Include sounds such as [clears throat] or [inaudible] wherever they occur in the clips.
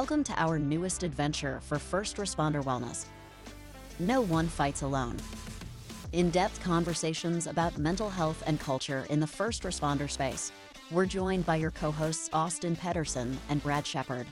Welcome to our newest adventure for first responder wellness. No one fights alone. In depth conversations about mental health and culture in the first responder space. We're joined by your co hosts, Austin Pedersen and Brad Shepard.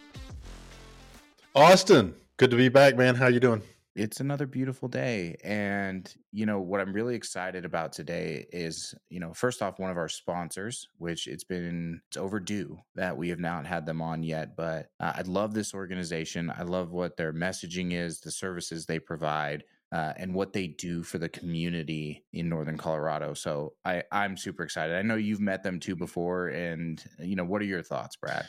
Austin, good to be back, man. How you doing? It's another beautiful day and you know what i'm really excited about today is you know first off one of our sponsors which it's been it's overdue that we have not had them on yet but uh, i love this organization. I love what their messaging is the services they provide uh, and what they do for the community in northern colorado so i i'm super excited. I know you've met them too before and you know what are your thoughts brad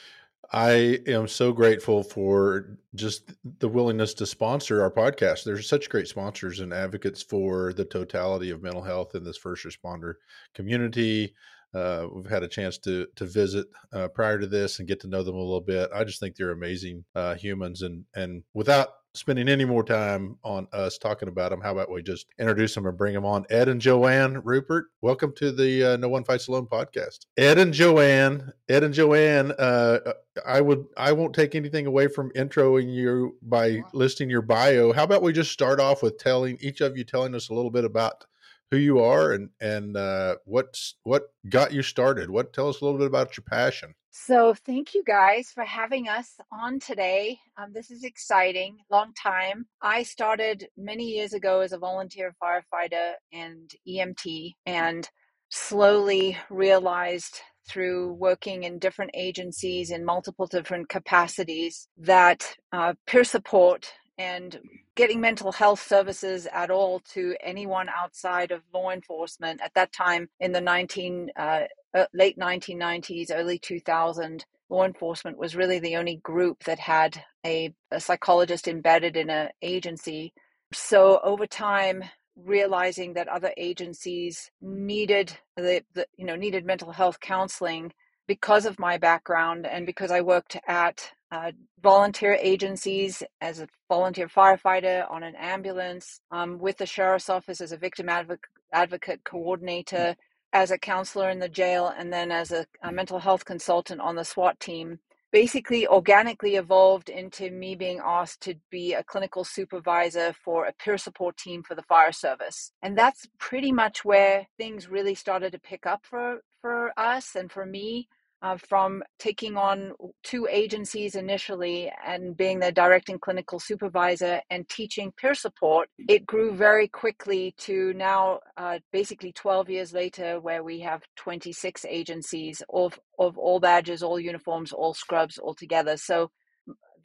I am so grateful for just the willingness to sponsor our podcast. There's such great sponsors and advocates for the totality of mental health in this first responder community. Uh, we've had a chance to to visit uh, prior to this and get to know them a little bit. I just think they're amazing uh, humans, and and without spending any more time on us talking about them, how about we just introduce them and bring them on? Ed and Joanne Rupert, welcome to the uh, No One Fights Alone podcast. Ed and Joanne, Ed and Joanne, uh, I would I won't take anything away from introing you by listing your bio. How about we just start off with telling each of you telling us a little bit about who you are and and uh, what's what got you started. What tell us a little bit about your passion. So thank you guys for having us on today. Um, this is exciting. Long time. I started many years ago as a volunteer firefighter and EMT, and slowly realized through working in different agencies in multiple different capacities that uh, peer support and getting mental health services at all to anyone outside of law enforcement at that time in the 19 uh, uh, late 1990s early 2000 law enforcement was really the only group that had a, a psychologist embedded in an agency. So over time realizing that other agencies needed the, the you know needed mental health counseling because of my background and because I worked at uh, volunteer agencies as a volunteer firefighter on an ambulance, um, with the sheriff's office as a victim advocate, coordinator, as a counselor in the jail, and then as a, a mental health consultant on the SWAT team. Basically, organically evolved into me being asked to be a clinical supervisor for a peer support team for the fire service. And that's pretty much where things really started to pick up for, for us and for me uh, from taking on two agencies initially and being the direct and clinical supervisor and teaching peer support, it grew very quickly to now uh, basically 12 years later, where we have 26 agencies of, of all badges, all uniforms, all scrubs all together. So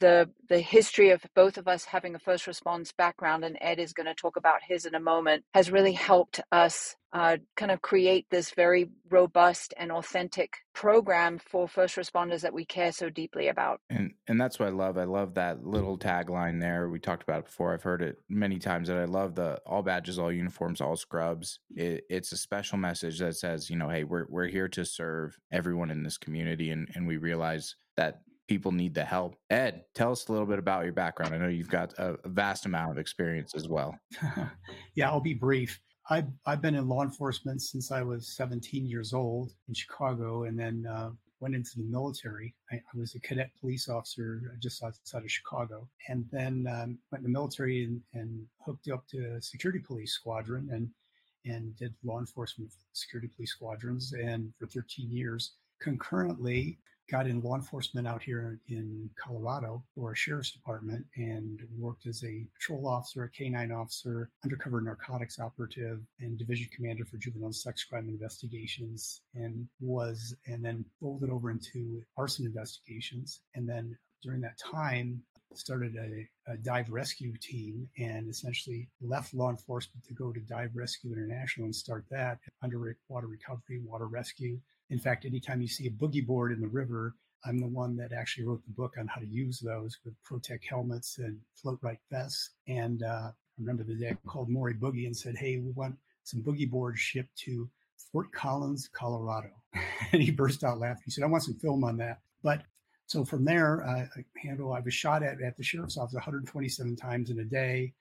the the history of both of us having a first response background, and Ed is going to talk about his in a moment, has really helped us uh, kind of create this very robust and authentic program for first responders that we care so deeply about. And and that's what I love. I love that little tagline there. We talked about it before. I've heard it many times. That I love the all badges, all uniforms, all scrubs. It, it's a special message that says, you know, hey, we're we're here to serve everyone in this community, and and we realize that people need the help. Ed, tell us a little bit about your background. I know you've got a, vast amount of experience as well. [laughs] yeah, I'll be brief. I've, I've been in law enforcement since I was 17 years old in Chicago and then uh, went into the military. I, I, was a cadet police officer just outside of Chicago and then um, went in the military and, and hooked up to a security police squadron and, and did law enforcement security police squadrons and for 13 years. Concurrently, got in law enforcement out here in Colorado for a sheriff's department and worked as a patrol officer, a canine officer, undercover narcotics operative, and division commander for juvenile sex crime investigations, and was and then folded over into arson investigations. And then during that time, started a, a, dive rescue team and essentially left law enforcement to go to Dive Rescue International and start that underwater recovery, water rescue, in fact, anytime you see a boogie board in the river, I'm the one that actually wrote the book on how to use those with Protec helmets and float right vests. And uh, I remember the day I called Morey Boogie and said, Hey, we want some boogie boards shipped to Fort Collins, Colorado. [laughs] and he burst out laughing. He said, I want some film on that. But so from there, uh, I handle, I was shot at at the sheriff's office 127 times in a day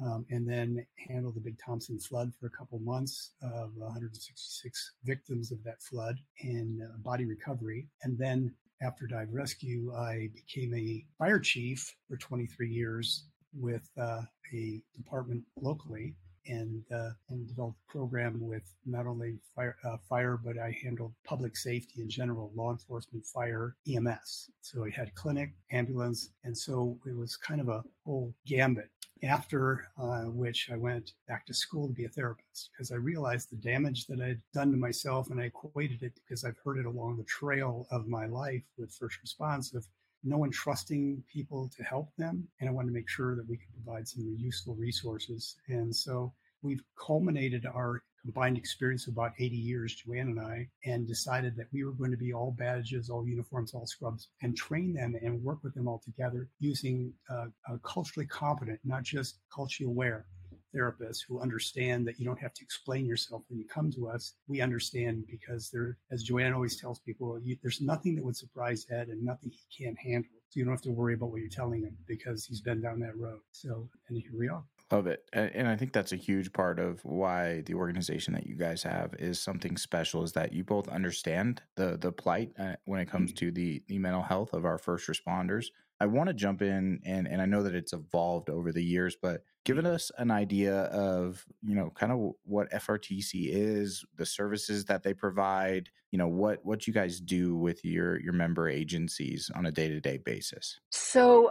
um, and then handled the Big Thompson flood for a couple months of 166 victims of that flood in uh, body recovery. And then after dive rescue, I became a fire chief for 23 years with uh, a department locally and uh, and developed a program with not only fire, uh, fire, but I handled public safety in general, law enforcement, fire, EMS. So I had clinic, ambulance, and so it was kind of a whole gambit. After uh, which I went back to school to be a therapist because I realized the damage that I'd done to myself, and I equated it because I've heard it along the trail of my life with first response of no one trusting people to help them. And I wanted to make sure that we could provide some useful resources. And so we've culminated our combined experience of about 80 years, Joanne and I, and decided that we were going to be all badges, all uniforms, all scrubs, and train them and work with them all together using uh, culturally competent, not just culturally aware therapists who understand that you don't have to explain yourself when you come to us. We understand because there, as Joanne always tells people, you, there's nothing that would surprise Ed and nothing he can't handle. So you don't have to worry about what you're telling him because he's been down that road. So, and here we are. Love it. And I think that's a huge part of why the organization that you guys have is something special is that you both understand the the plight uh, when it comes mm-hmm. to the the mental health of our first responders I want to jump in and and I know that it's evolved over the years, but giving us an idea of you know kind of what FRTC is, the services that they provide, you know what what you guys do with your your member agencies on a day to day basis. So,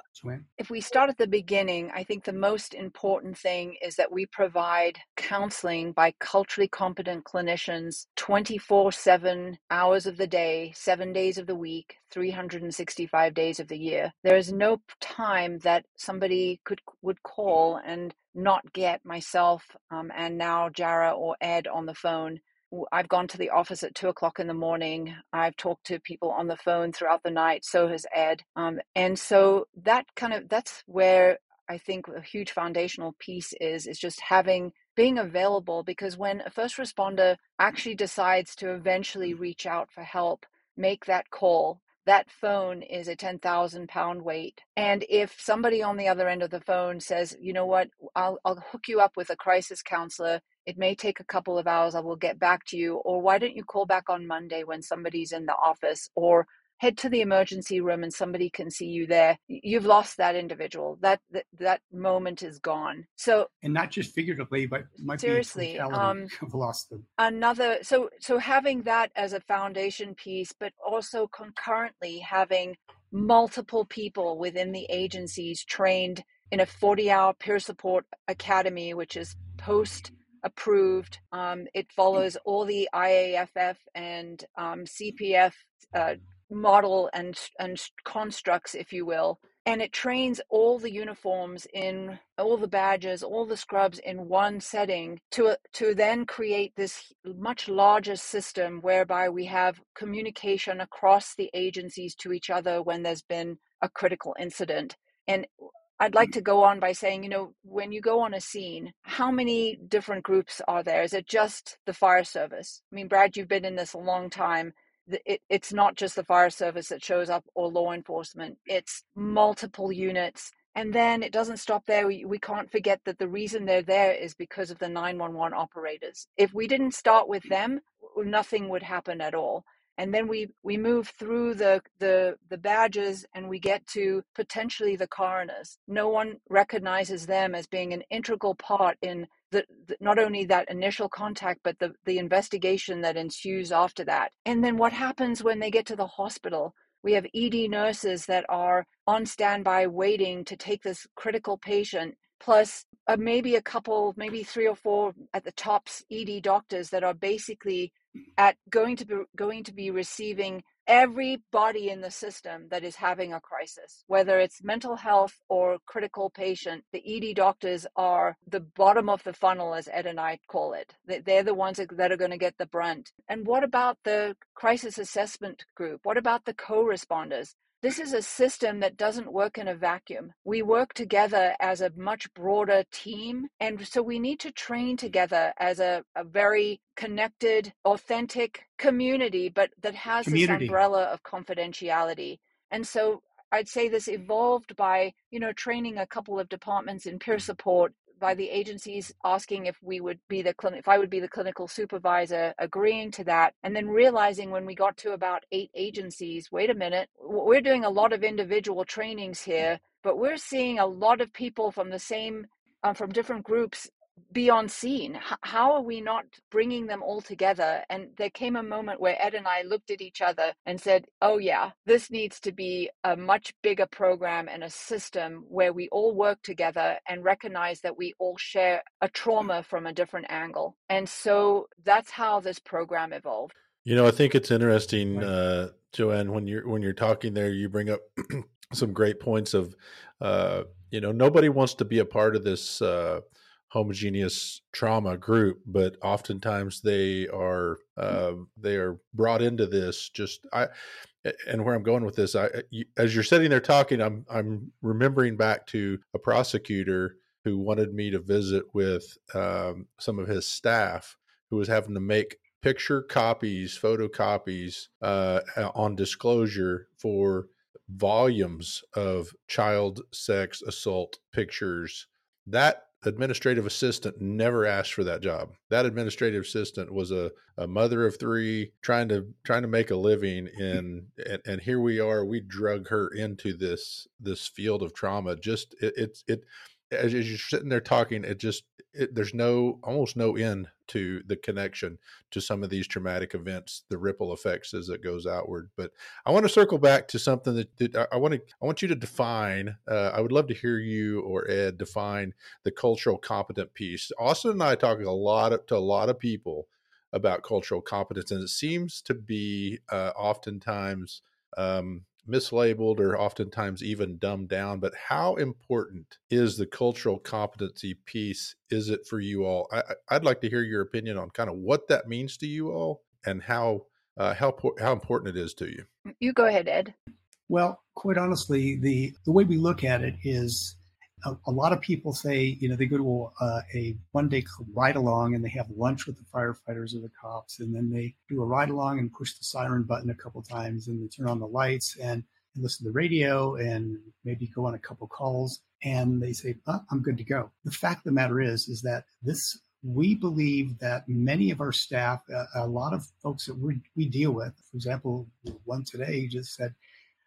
if we start at the beginning, I think the most important thing is that we provide counseling by culturally competent clinicians, twenty four seven hours of the day, seven days of the week, 365 days of the year. There is no time that somebody could would call and not get myself um, and now Jara or Ed on the phone. I've gone to the office at two o'clock in the morning. I've talked to people on the phone throughout the night. So has Ed. Um, and so that kind of that's where I think a huge foundational piece is is just having being available because when a first responder actually decides to eventually reach out for help, make that call, that phone is a 10,000 pound weight. And if somebody on the other end of the phone says, you know what, I'll, I'll hook you up with a crisis counselor. It may take a couple of hours. I will get back to you. Or why don't you call back on Monday when somebody's in the office? Or head to the emergency room and somebody can see you there. You've lost that individual. That that, that moment is gone. So and not just figuratively but seriously um lost them. another so so having that as a foundation piece but also concurrently having multiple people within the agencies trained in a 40 hour peer support academy which is post approved. Um, it follows all the IAFF and um, CPF uh, model and and constructs if you will and it trains all the uniforms in all the badges all the scrubs in one setting to uh, to then create this much larger system whereby we have communication across the agencies to each other when there's been a critical incident and I'd like to go on by saying, you know, when you go on a scene, how many different groups are there? Is it just the fire service? I mean, Brad, you've been in this a long time it, it's not just the fire service that shows up or law enforcement it's multiple units and then it doesn't stop there. We, we can't forget that the reason they're there is because of the 911 operators. If we didn't start with them nothing would happen at all. And then we we move through the the the badges and we get to potentially the coroners. No one recognizes them as being an integral part in the, the, not only that initial contact but the the investigation that ensues after that. And then what happens when they get to the hospital? We have ED nurses that are on standby waiting to take this critical patient plus uh, maybe a couple maybe three or four at the tops ED doctors that are basically at going to be going to be receiving everybody in the system that is having a crisis whether it's mental health or critical patient the ED doctors are the bottom of the funnel as ed and i call it. They're the ones that are going to get the brunt. And what about the crisis assessment group? What about the co-responders this is a system that doesn't work in a vacuum. We work together as a much broader team. And so we need to train together as a, a very connected, authentic community, but that has community. this umbrella of confidentiality. And so I'd say this evolved by, you know, training a couple of departments in peer mm-hmm. support by the agencies asking if we would be the clinic, if I would be the clinical supervisor, agreeing to that, and then realizing when we got to about eight agencies, wait a minute, we're doing a lot of individual trainings here, but we're seeing a lot of people from the same uh, from different groups be on scene? how are we not bringing them all together? And there came a moment where Ed and I looked at each other and said, oh, yeah, this needs to be a much bigger program and a system where we all work together and recognize that we all share a trauma from a different angle. And so that's how this program evolved. You know, I think it's interesting, uh, Joanne, when you're when you're talking there, you bring up [clears throat] some great points of, uh, you know, nobody wants to be a part of this uh, homogeneous trauma group, but oftentimes they are uh, they are brought into this. Just I and where I'm going with this, I as you're sitting there talking, I'm I'm remembering back to a prosecutor who wanted me to visit with um, some of his staff who was having to make picture copies, photocopies uh, on disclosure for volumes of child sex assault pictures. That administrative assistant never asked for that job. That administrative assistant was a, a mother of three trying to trying to make a living mm. in and, and here we are we drug her into this this field of trauma just it, it's it as, as you're sitting there talking, it just it, there's no almost no end to the connection to some of these traumatic events, the ripple effects as it goes outward. But I want to circle back to something that, that I want to I want you to define. Uh, I would love to hear you or Ed define the cultural competent piece. Austin and I talk a lot of, to a lot of people about cultural competence, and it seems to be uh, oftentimes um, mislabeled or oftentimes even dumbed down. But how important is the cultural competency piece? Is it for you all? I, would like to hear your opinion on kind of what that means to you all and how uh, how how important it is to you. You go ahead, Ed. Well, quite honestly, the the way we look at it is a, a, lot of people say, you know, they go to a, a one day ride along and they have lunch with the firefighters or the cops, and then they do a ride along and push the siren button a couple times, and they turn on the lights and listen to the radio and maybe go on a couple calls, and they say, oh, "I'm good to go." The fact of the matter is, is that this we believe that many of our staff, a, a lot of folks that we, we deal with, for example, one today just said,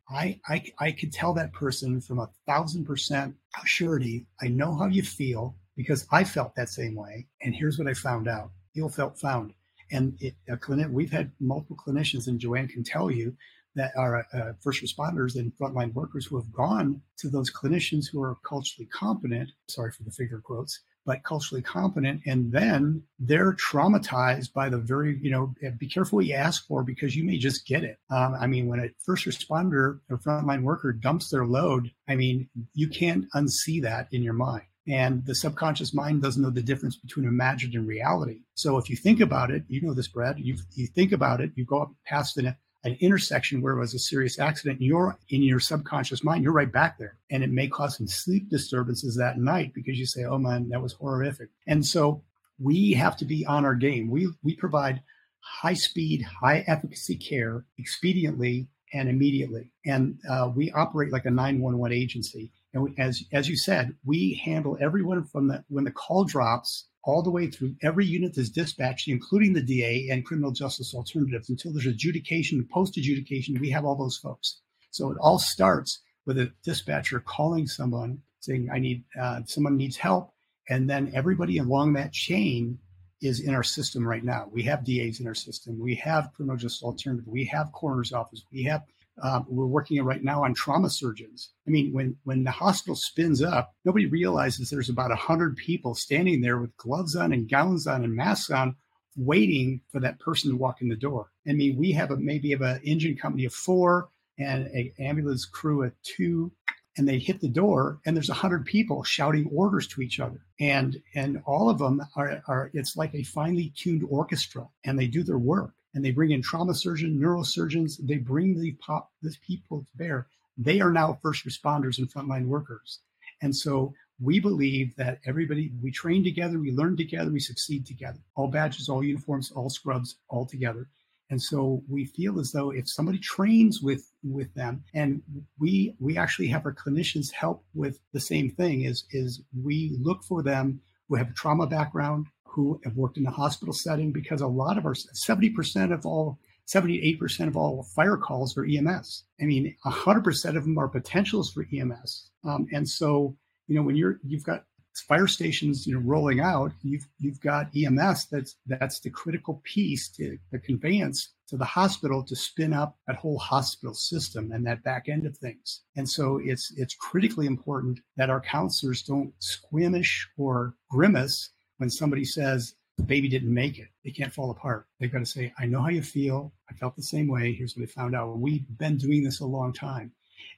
I, I, I could tell that person from a thousand percent surety, I know how you feel because I felt that same way. And here's what I found out. Feel felt found. And it, a clinic, we've had multiple clinicians, and Joanne can tell you that are uh, first responders and frontline workers who have gone to those clinicians who are culturally competent. Sorry for the figure quotes, but culturally competent, and then they're traumatized by the very, you know, be careful what you ask for because you may just get it. Um, I mean, when a first responder or frontline worker dumps their load, I mean, you can't unsee that in your mind. And the subconscious mind doesn't know the difference between imagined and reality. So if you think about it, you know this, Brad. You you think about it, you go up past the an intersection where it was a serious accident, you're in your subconscious mind, you're right back there. And it may cause some sleep disturbances that night because you say, oh man, that was horrific. And so we have to be on our game. We, we provide high speed, high efficacy care expediently and immediately. And uh, we operate like a 911 agency. And we, as, as you said, we handle everyone from the, when the call drops all the way through every unit that's dispatched, including the DA and criminal justice alternatives, until there's adjudication, post adjudication, we have all those folks. So it all starts with a dispatcher calling someone saying, I need, uh, someone needs help. And then everybody along that chain is in our system right now. We have DAs in our system. We have criminal justice alternative. We have coroner's office. We have uh, we're working right now on trauma surgeons. I mean, when when the hospital spins up, nobody realizes there's about hundred people standing there with gloves on and gowns on and masks on, waiting for that person to walk in the door. I mean, we have a maybe have an engine company of four and an ambulance crew of two, and they hit the door, and there's hundred people shouting orders to each other, and and all of them are, are it's like a finely tuned orchestra, and they do their work and they bring in trauma surgeons, neurosurgeons. They bring the pop, these people to bear. They are now first responders and frontline workers. And so we believe that everybody, we train together, we learn together, we succeed together. All badges, all uniforms, all scrubs, all together. And so we feel as though if somebody trains with with them, and we we actually have our clinicians help with the same thing is is we look for them who have a trauma background, who have worked in the hospital setting, because a lot of our 70% of all 78% of all fire calls are EMS. I mean, 100% of them are potentials for EMS. Um, and so, you know, when you're, you've got fire stations, you know, rolling out, you've, you've got EMS that's, that's the critical piece to the conveyance to the hospital to spin up that whole hospital system and that back end of things. And so it's, it's critically important that our counselors don't squimish or grimace when somebody says, the baby didn't make it. They can't fall apart. They've got to say, I know how you feel. I felt the same way. Here's what I found out. We've been doing this a long time.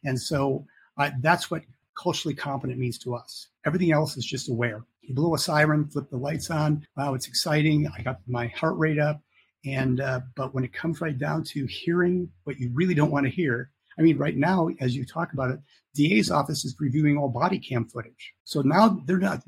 And so that's what culturally competent means to us. Everything else is just aware. You blow a siren, flip the lights on. Wow, it's exciting. I got my heart rate up. And, uh, but when it comes right down to hearing what you really don't want to hear, I mean, right now, as you talk about it, DA's office is reviewing all body cam footage. So now they're not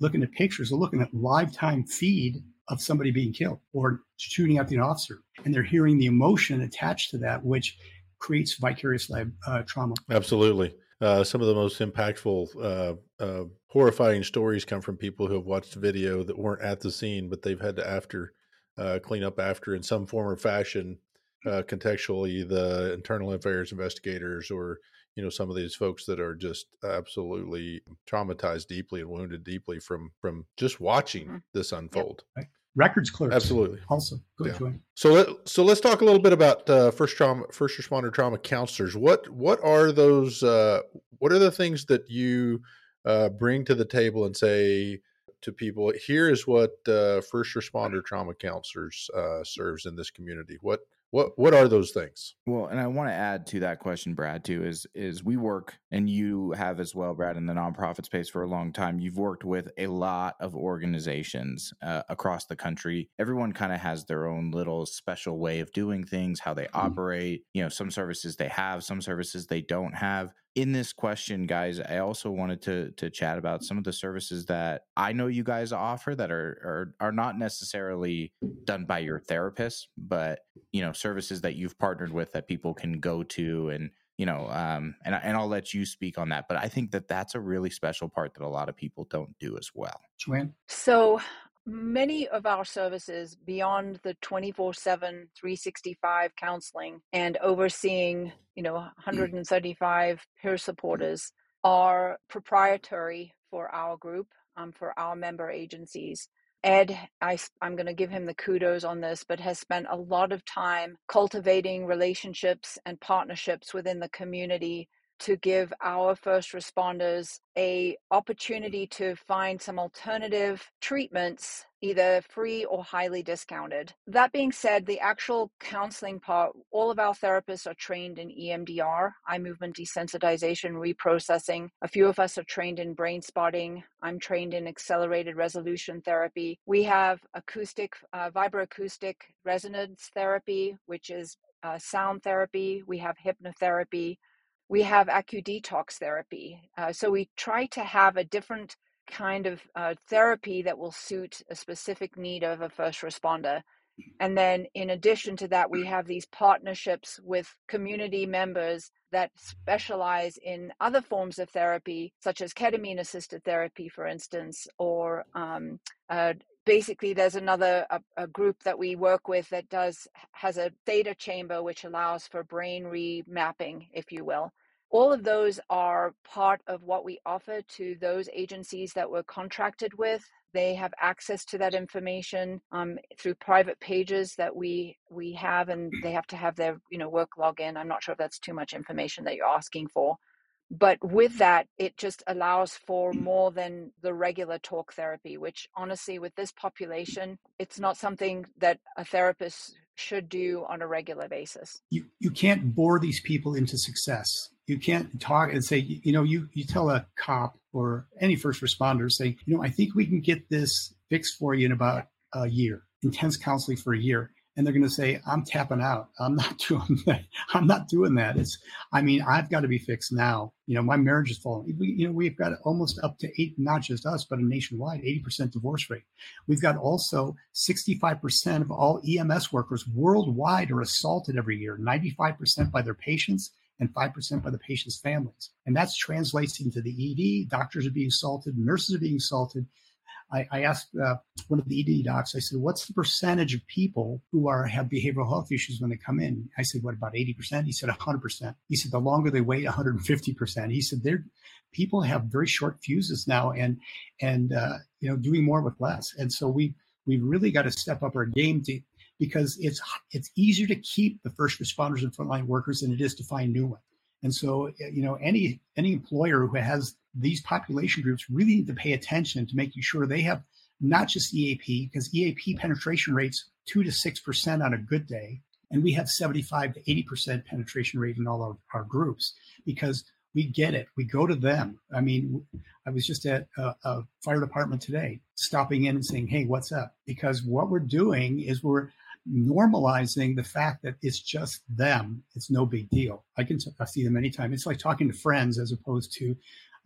looking at pictures, they're looking at live time feed of somebody being killed or shooting at the officer. And they're hearing the emotion attached to that, which creates vicarious uh, trauma. Absolutely. Uh, some of the most impactful, uh, uh, horrifying stories come from people who have watched video that weren't at the scene, but they've had to after uh, clean up after in some form or fashion uh, contextually the internal affairs investigators or you know some of these folks that are just absolutely traumatized deeply and wounded deeply from from just watching mm-hmm. this unfold. Yep. records clerks absolutely. also. Go yeah. so let, so let's talk a little bit about uh, first trauma first responder trauma counselors. What what are those uh, what are the things that you uh, bring to the table and say to people here is what uh, first responder trauma counselors uh, serves in this community. What what what are those things? Well, and I want to add to that question, Brad, too, is is we work and you have as well, Brad, in the nonprofit space for a long time. You've worked with a lot of organizations uh, across the country. Everyone kind of has their own little special way of doing things, how they mm-hmm. operate. You know, some services they have, some services they don't have in this question, guys, I also wanted to to chat about some of the services that I know you guys offer that are are are not necessarily done by your therapist, but you know, services that you've partnered with that people can go to and you know, um, and and I'll let you speak on that. But I think that that's a really special part that a lot of people don't do as well. Joanne. So many of our services beyond the 24/7 365 counseling and overseeing, you know, 135 peer supporters are proprietary for our group, um, for our member agencies. Ed, I, I'm going to give him the kudos on this, but has spent a lot of time cultivating relationships and partnerships within the community to give our first responders a opportunity to find some alternative treatments either free or highly discounted. That being said, the actual counseling part, all of our therapists are trained in EMDR, eye movement desensitization reprocessing. A few of us are trained in brain spotting. I'm trained in accelerated resolution therapy. We have acoustic, uh, vibroacoustic resonance therapy, which is uh, sound therapy. We have hypnotherapy we have acudetox therapy. Uh, so we try to have a different kind of uh, therapy that will suit a specific need of a first responder. And then, in addition to that, we have these partnerships with community members that specialize in other forms of therapy, such as ketamine assisted therapy, for instance, or um, uh, basically there's another a, a, group that we work with that does has a theta chamber which allows for brain remapping if you will. All of those are part of what we offer to those agencies that we're contracted with. They have access to that information um, through private pages that we we have and they have to have their you know work login. I'm not sure if that's too much information that you're asking for but with that it just allows for mm. more than the regular talk therapy which honestly with this population it's not something that a therapist should do on a regular basis. You you can't bore these people into success. You can't talk and say you know you you tell a cop or any first responder say you know i think we can get this fixed for you in about a year intense counseling for a year and they're going to say, "I'm tapping out. I'm not [laughs] doing that. I'm not doing that." It's, I mean, I've got to be fixed now. You know, my marriage is falling. We, you know, we've got almost up to eight, not just us, but a nationwide, eighty percent divorce rate. We've got also sixty-five percent of all EMS workers worldwide are assaulted every year. Ninety-five percent by their patients and 5% by the patient's families. And that's translates into the ED. Doctors are being assaulted, nurses are being assaulted, I, I asked uh, one of the ED docs, I said, what's the percentage of people who are have behavioral health issues when they come in? I said, what, about 80%? He said, 100%. He said, the longer they wait, 150%. He said, they're, people have very short fuses now and, and, uh, you know, doing more with less. And so we, we've really got to step up our game to, because it's, it's easier to keep the first responders and frontline workers than it is to find new ones. And so, you know, any any employer who has these population groups really need to pay attention to making sure they have not just EAP, because EAP penetration rates two to six percent on a good day, and we have 75 to 80 percent penetration rate in all of our groups because we get it. We go to them. I mean, I was just at a, a fire department today, stopping in and saying, "Hey, what's up?" Because what we're doing is we're normalizing the fact that it's just them. It's no big deal. I can I see them anytime. It's like talking to friends as opposed to,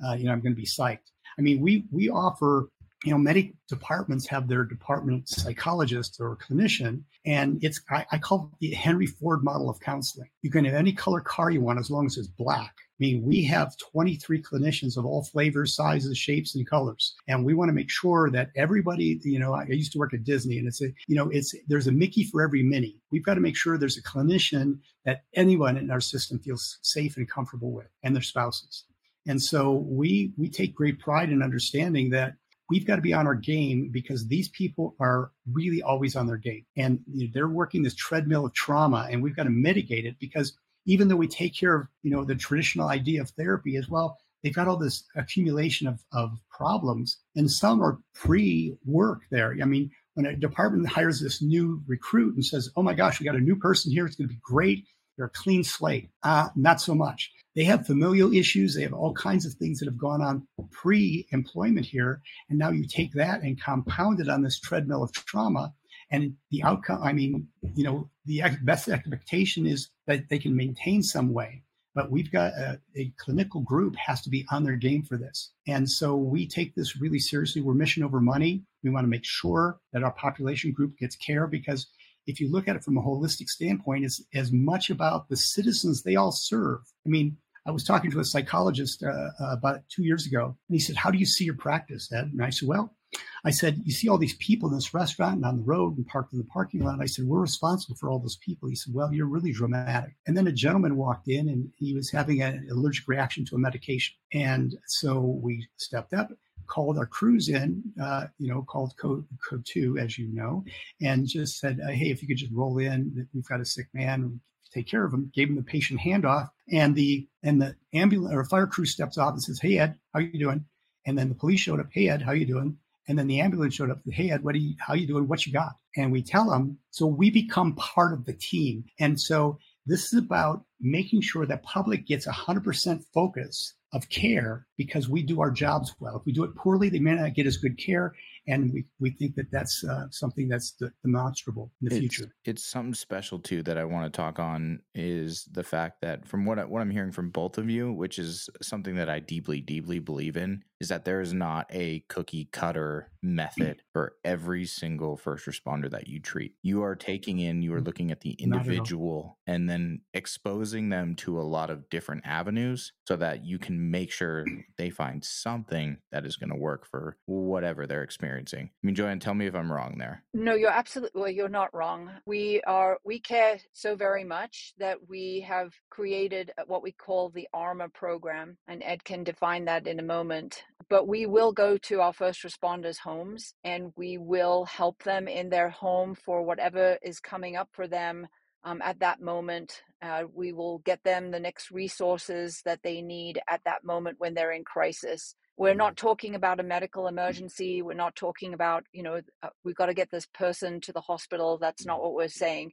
uh, you know, I'm going to be psyched. I mean, we we offer you know, many departments have their department psychologist or clinician, and it's I, I, call it the Henry Ford model of counseling. You can have any color car you want as long as it's black. I mean, we have 23 clinicians of all flavors, sizes, shapes, and colors, and we want to make sure that everybody. You know, I used to work at Disney, and it's a you know, it's there's a Mickey for every Minnie. We've got to make sure there's a clinician that anyone in our system feels safe and comfortable with, and their spouses. And so we we take great pride in understanding that we've got to be on our game because these people are really always on their game. And they're working this treadmill of trauma and we've got to mitigate it because even though we take care of you know the traditional idea of therapy as well they've got all this accumulation of, of problems and some are pre-work there. I mean when a department hires this new recruit and says oh my gosh we got a new person here it's going to be great they're a clean slate uh, not so much they have familial issues. They have all kinds of things that have gone on pre employment here. And now you take that and compound it on this treadmill of trauma. And the outcome, I mean, you know, the best expectation is that they can maintain some way. But we've got a, a clinical group has to be on their game for this. And so we take this really seriously. We're mission over money. We want to make sure that our population group gets care because if you look at it from a holistic standpoint, it's as much about the citizens they all serve. I mean, I was talking to a psychologist uh, uh, about two years ago, and he said, "How do you see your practice, Ed?" And I said, "Well." I said, You see all these people in this restaurant and on the road and parked in the parking lot. I said, We're responsible for all those people. He said, Well, you're really dramatic. And then a gentleman walked in and he was having an allergic reaction to a medication. And so we stepped up, called our crews in, uh, you know, called code, code two, as you know, and just said, uh, Hey, if you could just roll in, we've got a sick man take care of him, gave him the patient handoff, and the and the ambulance or fire crew steps off and says, "Hey Ed, how you doing?" And then the police showed up, "Hey Ed, how you doing?" And then the ambulance showed up, "Hey Ed, what are you? How you doing? What you got?" And we tell them, so we become part of the team, and so this is about making sure that public gets 100% focus of care because we do our jobs well. If we do it poorly, they may not get as good care and we, we think that that's uh, something that's demonstrable in the it's, future. It's something special too that I want to talk on is the fact that from what I, what I'm hearing from both of you, which is something that I deeply deeply believe in, is that there is not a cookie cutter method for every single first responder that you treat. You are taking in, you are mm, looking at the individual and then exposing them to a lot of different avenues so that you can make sure [clears throat] they find something that is going to work for whatever they're experiencing. I mean, Joanne, tell me if I'm wrong there. No, you're absolutely well, you're not wrong. We are we care so very much that we have created what we call the ARMA program, and Ed can define that in a moment. But we will go to our first responders' homes and we will help them in their home for whatever is coming up for them um, at that moment. Uh, we will get them the next resources that they need at that moment when they're in crisis. We're not talking about a medical emergency. We're not talking about, you know, uh, we've got to get this person to the hospital. That's not what we're saying.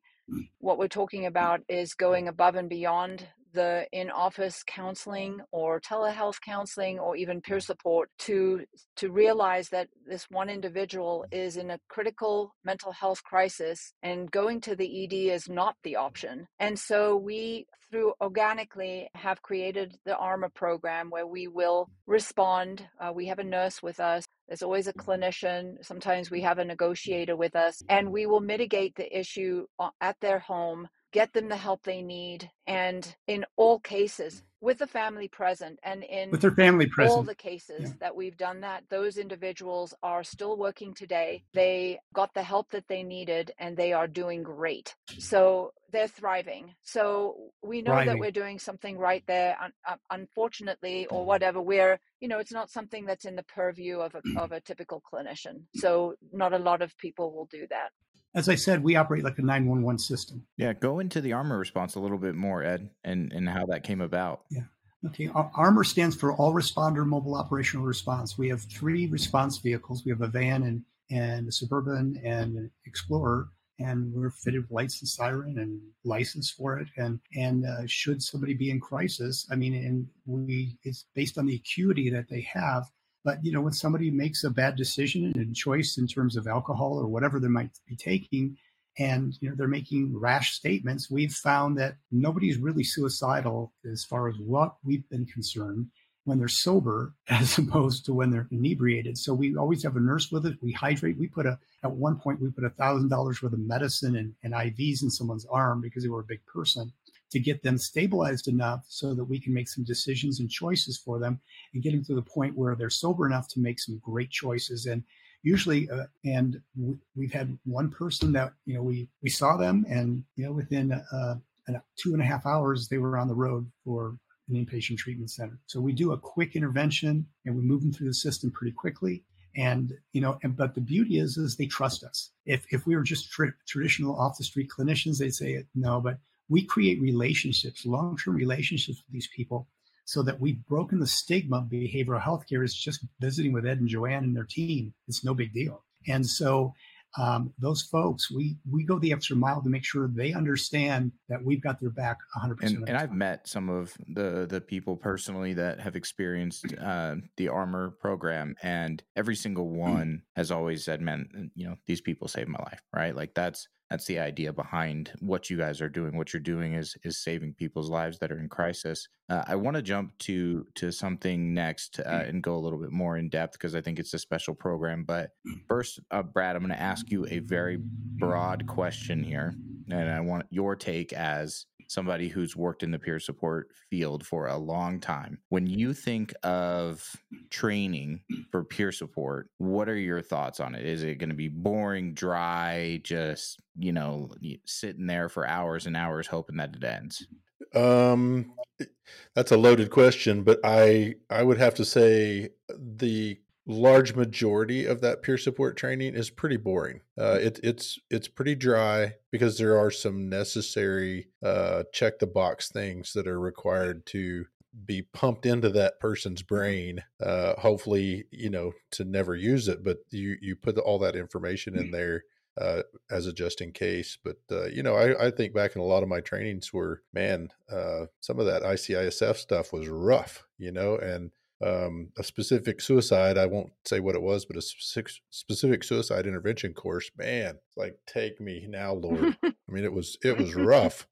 What we're talking about is going above and beyond the in office counseling or telehealth counseling or even peer support to to realize that this one individual is in a critical mental health crisis and going to the ED is not the option. And so we through organically have created the ARMA program where we will respond. Uh, we have a nurse with us. There's always a clinician. Sometimes we have a negotiator with us, and we will mitigate the issue uh, at their home get them the help they need and in all cases mm. with the family present and in with their family present. all the cases yeah. that we've done that those individuals are still working today. They got the help that they needed and they are doing great. So they're thriving. So we know thriving. that we're doing something right there unfortunately or whatever we're you know it's not something that's in the purview of a, of a typical clinician. So not a lot of people will do that as I said, we operate like a 911 system. Yeah, go into the armor response a little bit more, Ed, and, and how that came about. Yeah. Okay. ARMA stands for All Responder Mobile Operational Response. We have three response vehicles. We have a van and, and a Suburban and an Explorer, and we're fitted with lights and siren and license for it. And and uh, should somebody be in crisis, I mean, and we it's based on the acuity that they have. But you know, when somebody makes a bad decision and choice in terms of alcohol or whatever they might be taking, and you know they're making rash statements, we've found that nobody's really suicidal as far as what we've been concerned when they're sober [laughs] as opposed to when they're inebriated. So we always have a nurse with us. We hydrate. We put a at one point we put a thousand dollars worth of medicine and, and IVs in someone's arm because they were a big person to get them stabilized enough so that we can make some decisions and choices for them and get them to the point where they're sober enough to make some great choices. And usually, uh, and we've had one person that, you know, we, we saw them and, you know, within uh, two and a half hours, they were on the road for an inpatient treatment center. So we do a quick intervention and we move them through the system pretty quickly and you know and but the beauty is is they trust us if if we were just tra- traditional off the street clinicians they'd say no but we create relationships, long term relationships with these people so that we've broken the stigma of behavioral health care is just visiting with Ed and Joanne and their team. It's no big deal. And so um, those folks, we we go the extra mile to make sure they understand that we've got their back 100. percent And, and I've met some of the the people personally that have experienced uh, the Armor program, and every single mm. one has always said, "Man, you know, these people saved my life." Right? Like that's that's the idea behind what you guys are doing. What you're doing is is saving people's lives that are in crisis. Uh, I want to jump to to something next uh, mm. and go a little bit more in depth because I think it's a special program. But mm. first, uh, Brad, I'm going to ask you a very broad question here, and I want your take as somebody who's worked in the peer support field for a long time. When you think of training for peer support, what are your thoughts on it? Is it going to be boring, dry, just, you know, sitting there for hours and hours hoping that it ends? Um that's a loaded question, but I I would have to say the large majority of that peer support training is pretty boring. Uh, it, it's it's pretty dry because there are some necessary uh, check the box things that are required to be pumped into that person's brain. Uh, hopefully, you know, to never use it, but you you put all that information in there. Uh, as a just in case. But uh, you know, I, I, think back in a lot of my trainings were man, uh, some of that ICISF stuff was rough, you know, and um, a specific suicide. I won't say what it was, but a specific, specific suicide intervention course. Man, like take me now, Lord. I mean, it was it was [laughs] rough.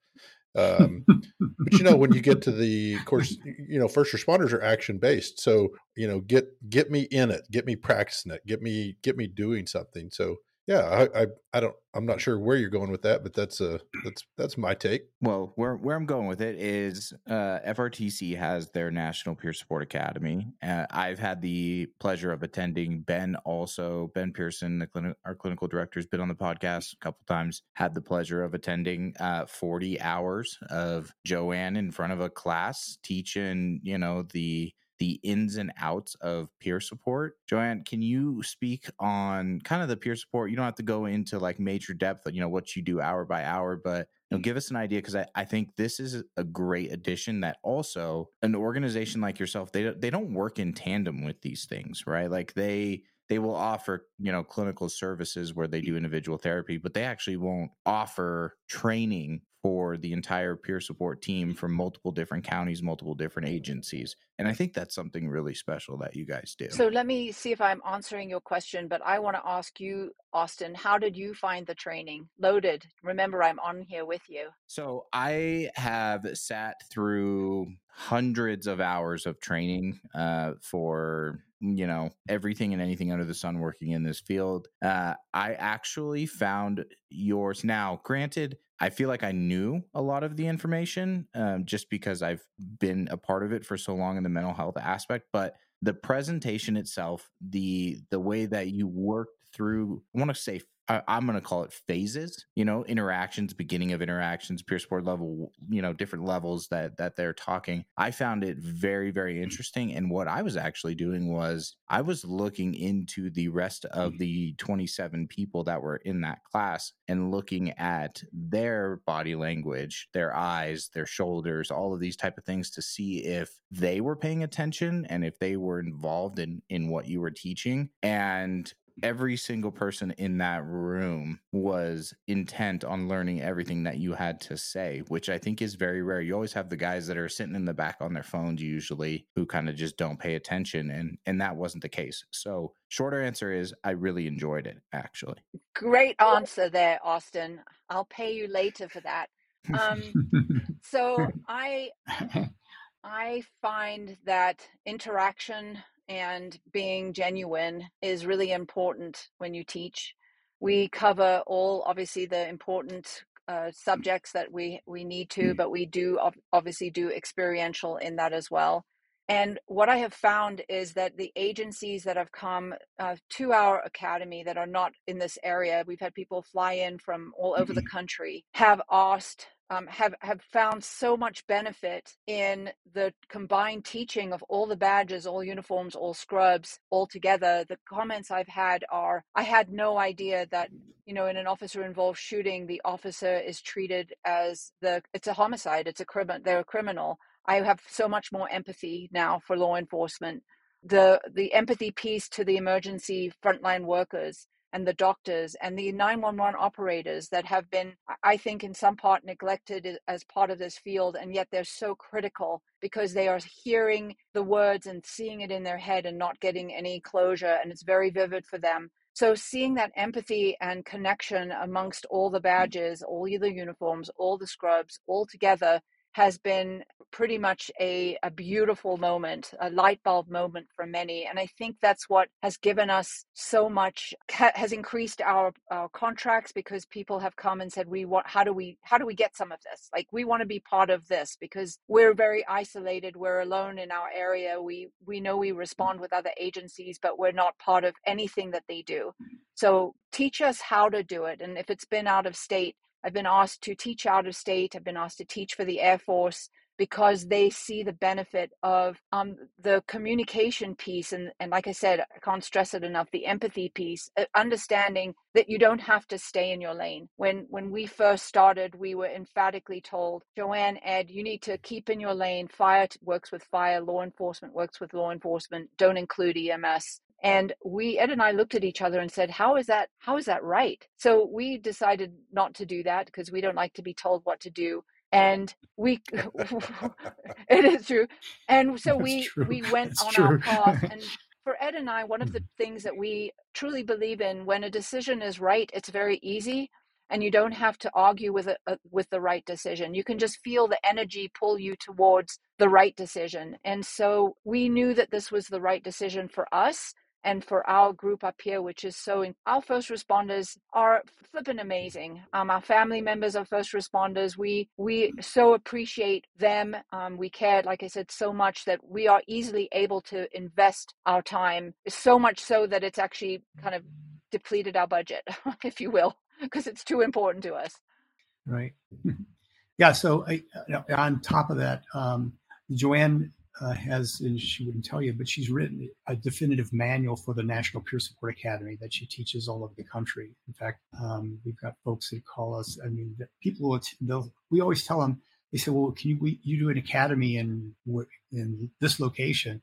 Um, but you know, when you get to the course, you know, first responders are action based. So you know, get get me in it, get me practicing it, get me get me doing something. So yeah, I, I, I don't I'm not sure where you're going with that, but that's a that's that's my take. Well, where where I'm going with it is uh, FRTC has their National Peer Support Academy. Uh, I've had the pleasure of attending. Ben also Ben Pearson, the our clinical director, has been on the podcast a couple times. Had the pleasure of attending uh, 40 hours of Joanne in front of a class teaching, you know, the the ins and outs of peer support. Joanne, can you speak on kind of the peer support? You don't have to go into like major depth, you know, what you do hour by hour, but you know, mm. give us an idea because I, I think this is a great addition that also an organization like yourself, they they don't work in tandem with these things, right? Like they they will offer you know clinical services where they mm. do individual therapy but they actually won't offer training for the entire peer support team from multiple different counties, multiple different agencies. And I think that's something really special that you guys do. So let me see if I'm answering your question, but I want to ask you, Austin, how did you find the training? Loaded. Remember, I'm on here with you. So I have sat through hundreds of hours of training uh, for you know everything and anything under the sun working in this field uh, i actually found yours now granted i feel like i knew a lot of the information um, just because i've been a part of it for so long in the mental health aspect but the presentation itself the the way that you worked through i want to say I, am going to call it phases, you know, interactions, beginning of interactions, peer support level, you know, different levels that that they're talking. I found it very, very interesting. And what I was actually doing was I was looking into the rest of mm-hmm. the 27 people that were in that class and looking at their body language, their eyes, their shoulders, all of these type of things to see if they were paying attention and if they were involved in in what you were teaching. And every single person in that room was intent on learning everything that you had to say, which I think is very rare. You always have the guys that are sitting in the back on their phones usually who kind of just don't pay attention and and that wasn't the case. So, shorter answer is I really enjoyed it actually. Great answer there, Austin. I'll pay you later for that. Um, [laughs] so I I find that interaction and being genuine is really important when you teach. We cover all, obviously, the important uh, subjects that we we need to, but we do obviously do experiential in that as well. And what I have found is that the agencies that have come uh, to our academy that are not in this area, we've had people fly in from all over the mm-hmm. country, have asked um, have have found so much benefit in the combined teaching of all the badges, all uniforms, all scrubs, all together. The comments I've had are, I had no idea that you know in an officer involved shooting, the officer is treated as the it's a homicide, it's a criminal, they're a criminal. I have so much more empathy now for law enforcement. The the empathy piece to the emergency frontline workers and the doctors and the 911 operators that have been, I think, in some part neglected as part of this field. And yet they're so critical because they are hearing the words and seeing it in their head and not getting any closure. And it's very vivid for them. So seeing that empathy and connection amongst all the badges, all the uniforms, all the scrubs, all together has been pretty much a, a beautiful moment, a light bulb moment for many. And I think that's what has given us so much, has increased our, our contracts because people have come and said, we want, how do we, how do we get some of this? Like, we want to be part of this because we're very isolated. We're alone in our area. We, we know we respond with other agencies, but we're not part of anything that they do. So teach us how to do it. And if it's been out of state, I've been asked to teach out of state. I've been asked to teach for the Air Force because they see the benefit of um, the communication piece. And, and like I said, I can't stress it enough the empathy piece, uh, understanding that you don't have to stay in your lane. When, when we first started, we were emphatically told, Joanne, Ed, you need to keep in your lane. Fire works with fire, law enforcement works with law enforcement, don't include EMS and we ed and i looked at each other and said how is that how is that right so we decided not to do that because we don't like to be told what to do and we [laughs] it is true and so That's we true. we went That's on true. our path and [laughs] for ed and i one of the mm. things that we truly believe in when a decision is right it's very easy and you don't have to argue with it uh, with the right decision you can just feel the energy pull you towards the right decision and so we knew that this was the right decision for us and for our group up here, which is so, in, our first responders are flipping amazing. Um, our family members are first responders. We we so appreciate them. Um, we care, like I said, so much that we are easily able to invest our time. So much so that it's actually kind of depleted our budget, [laughs] if you will, because it's too important to us. Right. [laughs] Yeah. So I, on top of that, um, Joanne uh, has, and she wouldn't tell you, but she's written a definitive manual for the National Peer Support Academy that she teaches all over the country. In fact, um, we've got folks that call us. I mean, people will. They'll, we always tell them. They say, "Well, can you we, you do an academy in in this location?"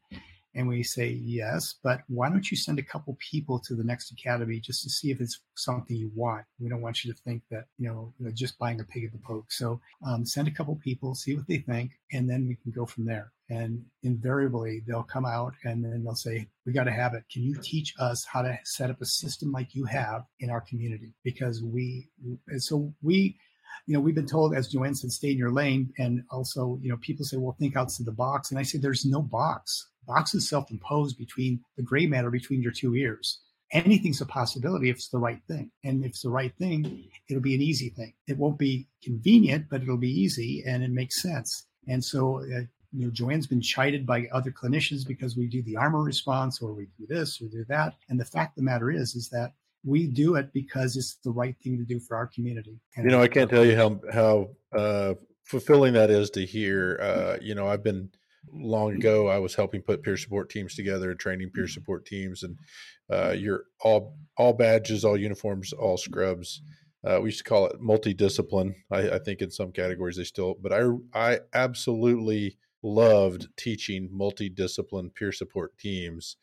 And we say, yes, but why don't you send a couple people to the next academy just to see if it's something you want? We don't want you to think that, you know, just buying a pig at the poke. So um, send a couple people, see what they think, and then we can go from there. And invariably, they'll come out and then they'll say, We got to have it. Can you teach us how to set up a system like you have in our community? Because we, so we, you know, we've been told, as Joanne said, stay in your lane. And also, you know, people say, well, think outside the box. And I say, there's no box. Box is self imposed between the gray matter between your two ears. Anything's a possibility if it's the right thing. And if it's the right thing, it'll be an easy thing. It won't be convenient, but it'll be easy and it makes sense. And so, uh, you know, Joanne's been chided by other clinicians because we do the armor response or we do this or do that. And the fact of the matter is, is that we do it because it's the right thing to do for our community. And you know, I can't tell you how how uh, fulfilling that is to hear. Uh, you know, I've been long ago. I was helping put peer support teams together and training peer support teams, and uh, you're all all badges, all uniforms, all scrubs. Uh, we used to call it multidiscipline. I, I think in some categories they still, but I I absolutely loved teaching multidiscipline peer support teams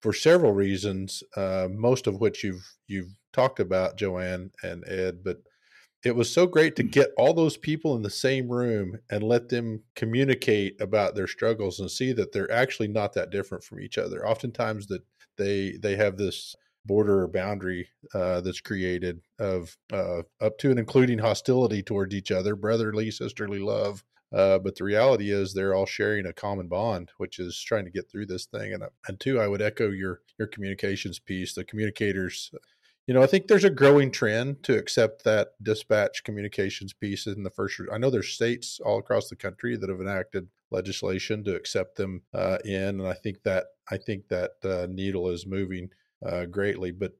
for several reasons, uh, most of which you've you've talked about, Joanne and Ed. But it was so great to get all those people in the same room and let them communicate about their struggles and see that they're actually not that different from each other. Oftentimes, that they they have this border or boundary uh, that's created of uh, up to and including hostility towards each other, brotherly, sisterly love, uh, but the reality is they're all sharing a common bond, which is trying to get through this thing. And uh, and two, I would echo your your communications piece. The communicators, you know, I think there's a growing trend to accept that dispatch communications piece in the first. I know there's states all across the country that have enacted legislation to accept them uh, in, and I think that I think that uh, needle is moving uh, greatly. But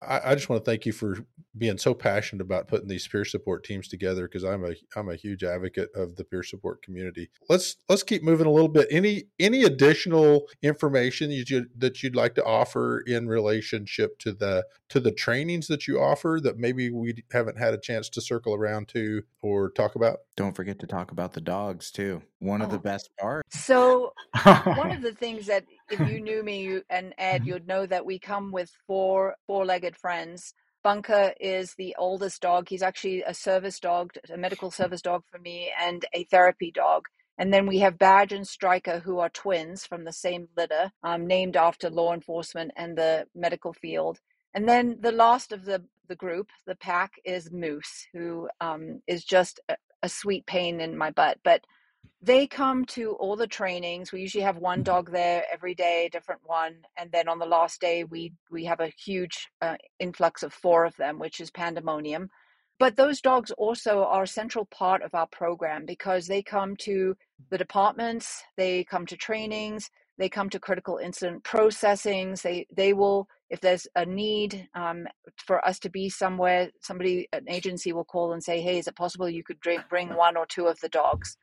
I, I, just want to thank you for being so passionate about putting these peer support teams together because I'm a I'm a huge advocate of the peer support community. Let's let's keep moving a little bit. Any any additional information that you that you'd like to offer in relationship to the to the trainings that you offer that maybe we haven't had a chance to circle around to or talk about? Don't forget to talk about the dogs too. One oh. of the oh. best parts. So one of [laughs] the things that if you knew me and Ed, mm-hmm. you'd know that we come with four four-legged friends. Bunker is the oldest dog. He's actually a service dog, a medical service dog for me, and a therapy dog. And then we have Badge and Striker, who are twins from the same litter, um, named after law enforcement and the medical field. And then the last of the, the group, the pack, is Moose, who um, is just a, a sweet pain in my butt. But they come to all the trainings. We usually have one dog there every day a different one and then on the last day we we have a huge uh, influx of four of them which is pandemonium. But those dogs also are a central part of our program because they come to the departments they come to trainings they come to critical incident processings. They they will if there's a need um, for us to be somewhere somebody an agency will call and say hey is it possible you could bring one or two of the dogs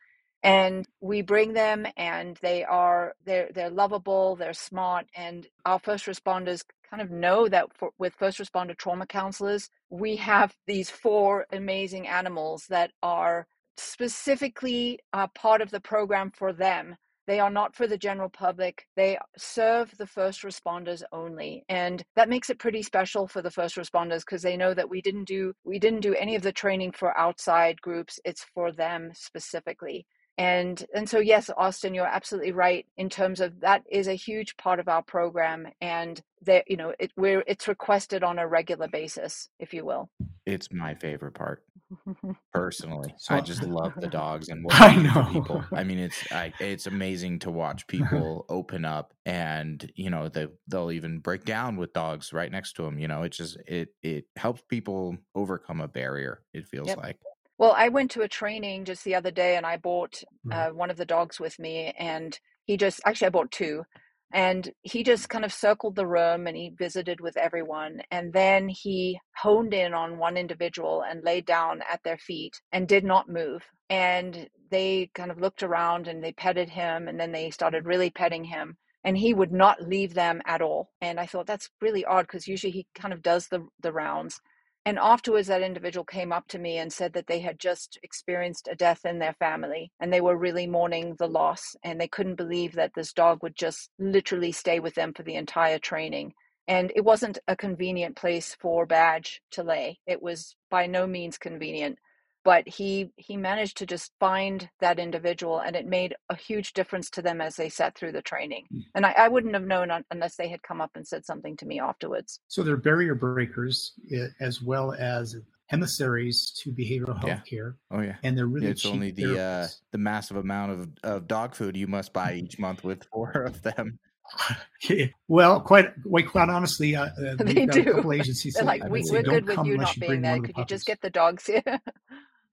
and we bring them and they are they're they're lovable they're smart and our first responders kind of know that for, with first responder trauma counselors we have these four amazing animals that are specifically uh, part of the program for them they are not for the general public. They serve the first responders only. And that makes it pretty special for the first responders because they know that we didn't do we didn't do any of the training for outside groups. It's for them specifically and and so yes austin you're absolutely right in terms of that is a huge part of our program and that you know it we're it's requested on a regular basis if you will. It's my favorite part. [laughs] Personally so, i just [laughs] love the dogs and what i know people. i mean it's I, it's amazing to watch [laughs] people open up and you know they they'll even break down with dogs right next to them you know it just it it helps people overcome a barrier it feels yep. like well, I went to a training just the other day and I bought mm-hmm. uh, one of the dogs with me, and he just actually, I bought two. And he just kind of circled the room and he visited with everyone. And then he honed in on one individual and laid down at their feet and did not move. And they kind of looked around and they petted him and then they started really petting him and he would not leave them at all. And I thought that's really odd because usually he kind of does the the rounds and afterwards, that individual came up to me and said that they had just experienced a death in their family and they were really mourning the loss. And they couldn't believe that this dog would just literally stay with them for the entire training. And it wasn't a convenient place for Badge to lay. It was by no means convenient but he he managed to just find that individual and it made a huge difference to them as they sat through the training hmm. and i, I wouldn't have known unless they had come up and said something to me afterwards so they're barrier breakers eh, as well as emissaries to behavioral health yeah. care. Oh yeah, and they're really it's only the uh, the massive amount of, of dog food you must buy each month with [laughs] four of them. [laughs] well, quite, quite, quite honestly, uh, [laughs] uh they do. A couple agencies They're like, we, are good with you not being there. Could you just get the dogs here?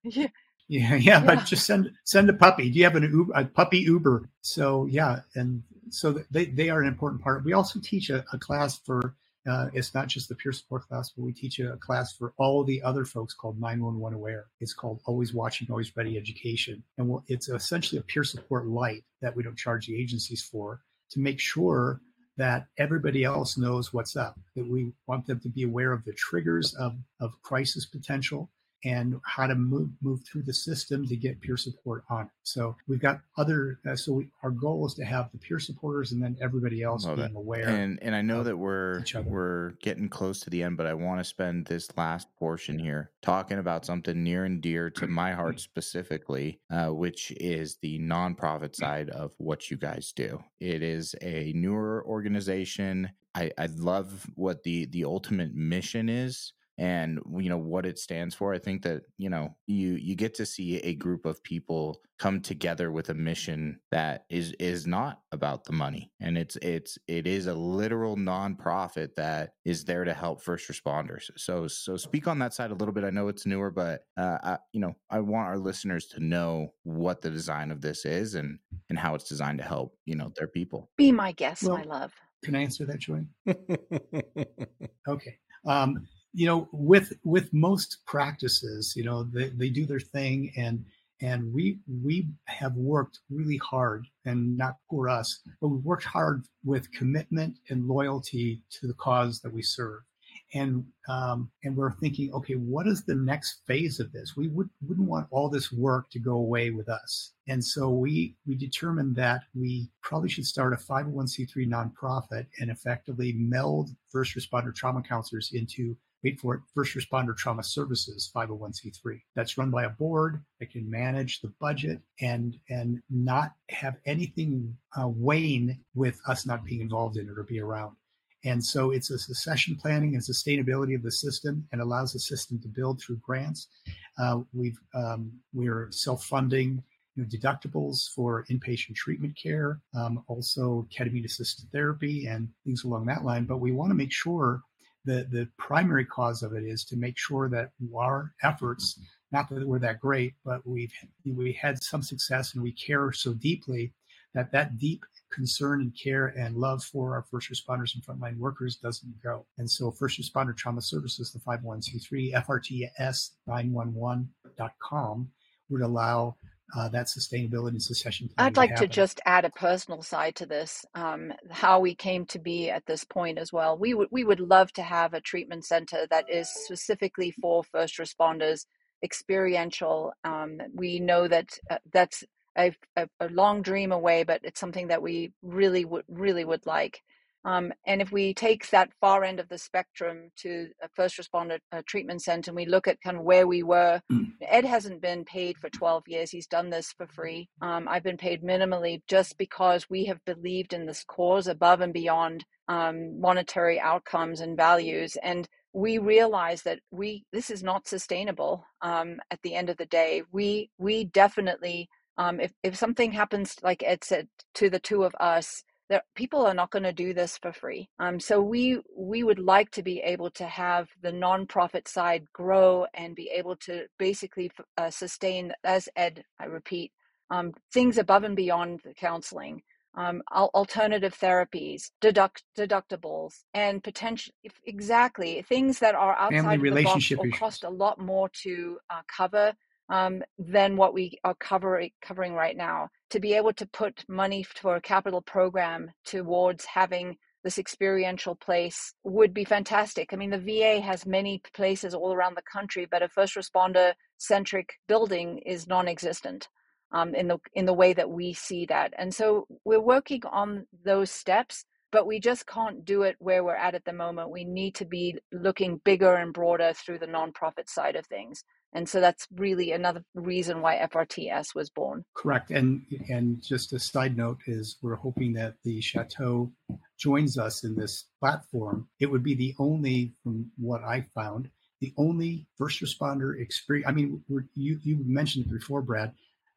Yeah. [laughs] Yeah, yeah, but just send send a puppy. Do you have an Uber, a puppy Uber? So yeah, and so they they are an important part. We also teach a, a class for. Uh, it's not just the peer support class, but we teach a, a class for all the other folks called 911 Aware. It's called Always Watching, Always Ready Education, and we'll, it's essentially a peer support light that we don't charge the agencies for to make sure that everybody else knows what's up. That we want them to be aware of the triggers of, of crisis potential and how to move move through the system to get peer support on it. So we've got other. Uh, so we, our goal is to have the peer supporters and then everybody else Love being aware. And and I know that we're we're getting close to the end, but I want to spend this last portion here talking about something near and dear to my heart specifically, uh, which is the nonprofit side of what you guys do. It is a newer organization. I, I love what the the ultimate mission is and you know what it stands for i think that you know you you get to see a group of people come together with a mission that is is not about the money and it's it's it is a literal nonprofit that is there to help first responders. So so speak on that side a little bit i know it's newer but uh I, you know i want our listeners to know what the design of this is and and how it's designed to help you know their people. Be my guest well, my love. can i answer that joy [laughs] okay um you know, with with most practices, you know, they, they do their thing and and we we have worked really hard and not for us, but we've worked hard with commitment and loyalty to the cause that we serve. And um, and we're thinking, okay, what is the next phase of this? We would, wouldn't want all this work to go away with us. And so we we determined that we probably should start a 501c3 nonprofit and effectively meld first responder trauma counselors into wait for it, First Responder Trauma Services 501c3. That's run by a board that can manage the budget and and not have anything uh, wane with us not being involved in it or be around. And so it's a succession planning and sustainability of the system and allows the system to build through grants. Uh, we've um, we're self-funding you know, deductibles for inpatient treatment care, um, also ketamine assisted therapy and things along that line. But we want to make sure the, the primary cause of it is to make sure that our efforts, not that we're that great, but we've we had some success and we care so deeply that that deep concern and care and love for our first responders and frontline workers doesn't go. And so First Responder Trauma Services, the 501c3, FRTS911.com would allow uh, that sustainability and succession. I'd like to just add a personal side to this, um, how we came to be at this point as well. We would we would love to have a treatment center that is specifically for first responders, experiential. Um, we know that uh, that's a, a, a long dream away, but it's something that we really would really would like. Um, and if we take that far end of the spectrum to a first responder uh, treatment center and we look at kind of where we were, mm. Ed hasn't been paid for 12 years. He's done this for free. Um, I've been paid minimally just because we have believed in this cause above and beyond um, monetary outcomes and values. And we realize that we this is not sustainable um, at the end of the day. We we definitely um, if if something happens like Ed said to the two of us, that people are not going to do this for free. Um, so we we would like to be able to have the nonprofit side grow and be able to basically uh, sustain, as Ed, I repeat, um, things above and beyond the counseling. Um, alternative therapies, deduct deductibles, and potential exactly things that are outside Family of the box will cost a lot more to uh, cover um, than what we are covering covering right now. To be able to put money for a capital program towards having this experiential place would be fantastic. I mean, the VA has many places all around the country, but a first responder centric building is non existent. Um, in the in the way that we see that, and so we're working on those steps but we just can't do it where we're at at the moment. We need to be looking bigger and broader through the nonprofit side of things. And so that's really another reason why FRTS was born. Correct. And and just a side note is we're hoping that the Chateau joins us in this platform. It would be the only, from what I found, the only first responder experience. I mean, you you mentioned it before, Brad.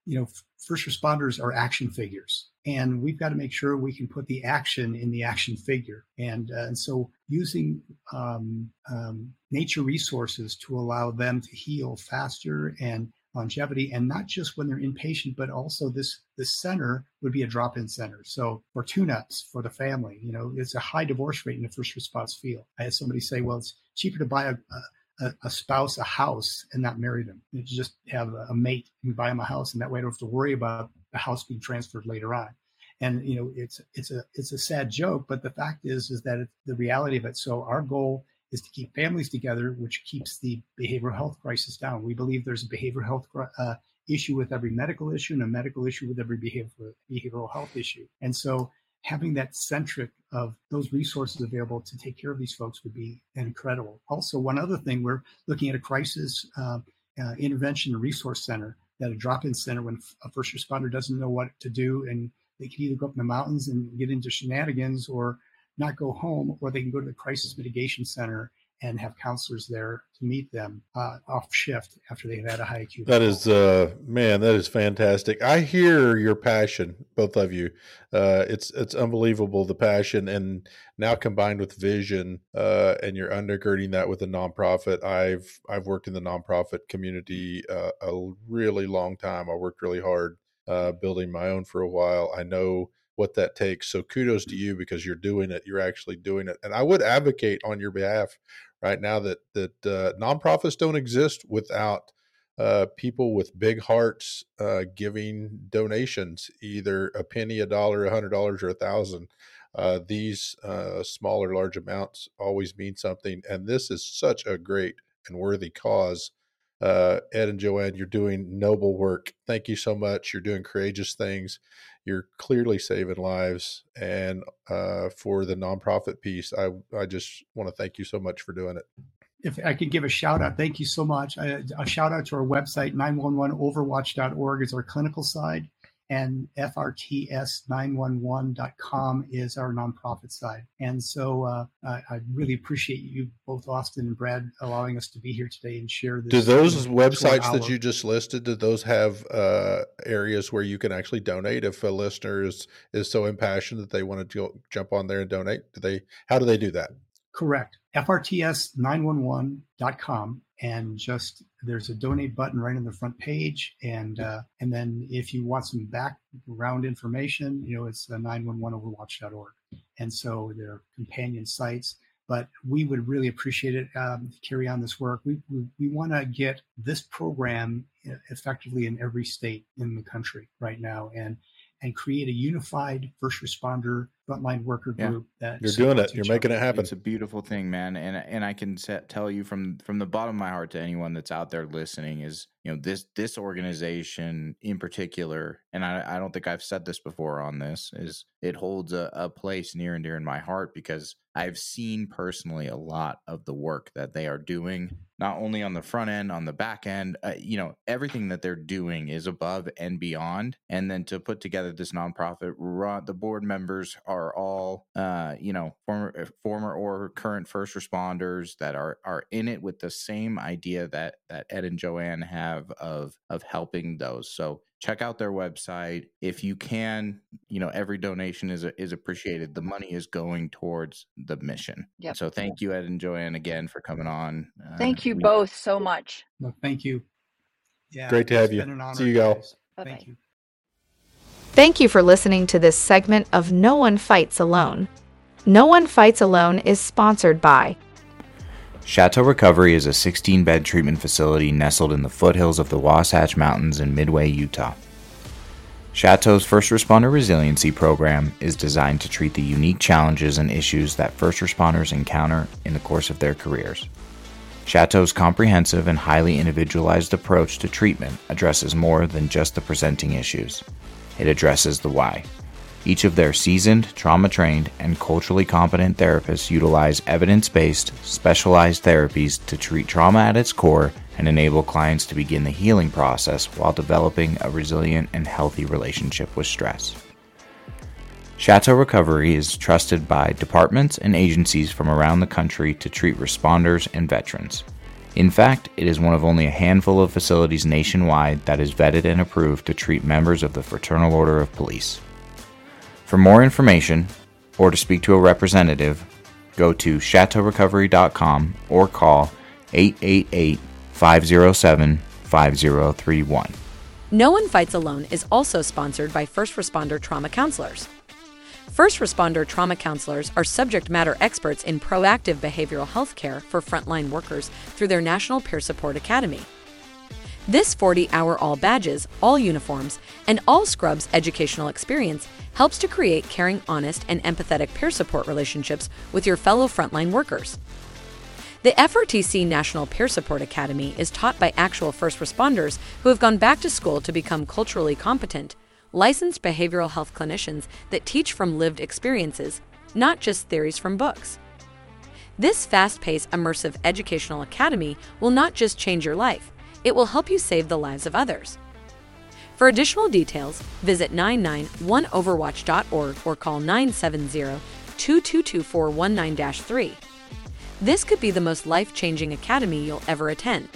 You know, first responders are action figures and we've got to make sure we can put the action in the action figure. And, uh, and so using um, um, nature resources to allow them to heal faster and longevity and not just when they're inpatient but also this this center would be a drop-in center. So for tune-ups for the family you know it's a high divorce rate in the first response field. I had somebody say well it's cheaper to buy a, a, a spouse a house and not marry them. You just have a, a mate and buy them a house and that way i don't have to worry about house being transferred later on. And you know it's it's a it's a sad joke but the fact is is that it's the reality of it. So our goal is to keep families together which keeps the behavioral health crisis down. We believe there's a behavioral health uh, issue with every medical issue and a medical issue with every behavioral behavioral health issue. And so having that centric of those resources available to take care of these folks would be incredible. Also one other thing we're looking at a crisis uh, uh, intervention resource center that a drop-in center when a first responder doesn't know what to do and they can either go up in the mountains and get into shenanigans or not go home, or they can go to the crisis mitigation center and have counselors there to meet them uh, off shift after they've had a high acute. That is, uh, man, that is fantastic. I hear your passion, both of you. Uh, it's it's unbelievable the passion, and now combined with vision, uh, and you're undergirding that with a nonprofit. I've I've worked in the nonprofit community uh, a really long time. I worked really hard uh, building my own for a while. I know what that takes. So kudos to you because you're doing it. You're actually doing it. And I would advocate on your behalf right now that that uh, nonprofits don't exist without uh, people with big hearts uh, giving donations, either a penny, a dollar, a hundred dollars, or a thousand. Uh, these uh, small or large amounts always mean something, and this is such a great and worthy cause uh, Ed and Joanne, you're doing noble work. Thank you so much. You're doing courageous things. You're clearly saving lives. And uh, for the nonprofit piece, I, I just want to thank you so much for doing it. If I could give a shout out, thank you so much. A, a shout out to our website, 911overwatch.org is our clinical side and frts911.com is our nonprofit side. And so uh, I, I, really appreciate you, both Austin and Brad, allowing us to be here today and share this. Do those websites that you just listed, do those have uh, areas where you can actually donate if a listener is, is so impassioned that they want to jump on there and donate? Do they? How do they do that? Correct. FRTS911.com and just there's a donate button right on the front page and uh, and then if you want some background information you know it's 911overwatch.org and so there are companion sites but we would really appreciate it um, to carry on this work. We, we, we want to get this program effectively in every state in the country right now and and create a unified first responder frontline worker group yeah. that you're doing it you're making other. it happen it's a beautiful thing man and and i can set, tell you from from the bottom of my heart to anyone that's out there listening is you know this this organization in particular and i, I don't think i've said this before on this is it holds a, a place near and dear in my heart because i've seen personally a lot of the work that they are doing not only on the front end on the back end uh, you know everything that they're doing is above and beyond and then to put together this nonprofit the board members are all uh, you know former uh, former or current first responders that are are in it with the same idea that that Ed and Joanne have of of helping those. So check out their website if you can. You know every donation is is appreciated. The money is going towards the mission. Yep. So thank you Ed and Joanne again for coming on. Uh, thank you we, both so much. Well, thank you. Yeah, great to have you. See you, go. Thank you. Thank you for listening to this segment of No One Fights Alone. No One Fights Alone is sponsored by Chateau Recovery is a 16 bed treatment facility nestled in the foothills of the Wasatch Mountains in Midway, Utah. Chateau's First Responder Resiliency Program is designed to treat the unique challenges and issues that first responders encounter in the course of their careers. Chateau's comprehensive and highly individualized approach to treatment addresses more than just the presenting issues. It addresses the why. Each of their seasoned, trauma trained, and culturally competent therapists utilize evidence based, specialized therapies to treat trauma at its core and enable clients to begin the healing process while developing a resilient and healthy relationship with stress. Chateau Recovery is trusted by departments and agencies from around the country to treat responders and veterans. In fact, it is one of only a handful of facilities nationwide that is vetted and approved to treat members of the Fraternal Order of Police. For more information or to speak to a representative, go to chateaurecovery.com or call 888 507 5031. No One Fights Alone is also sponsored by First Responder Trauma Counselors. First responder trauma counselors are subject matter experts in proactive behavioral health care for frontline workers through their National Peer Support Academy. This 40 hour all badges, all uniforms, and all scrubs educational experience helps to create caring, honest, and empathetic peer support relationships with your fellow frontline workers. The FRTC National Peer Support Academy is taught by actual first responders who have gone back to school to become culturally competent, licensed behavioral health clinicians that teach from lived experiences, not just theories from books. This fast paced, immersive educational academy will not just change your life, it will help you save the lives of others. For additional details, visit 911overwatch.org or call 970 222 419 3. This could be the most life changing academy you'll ever attend.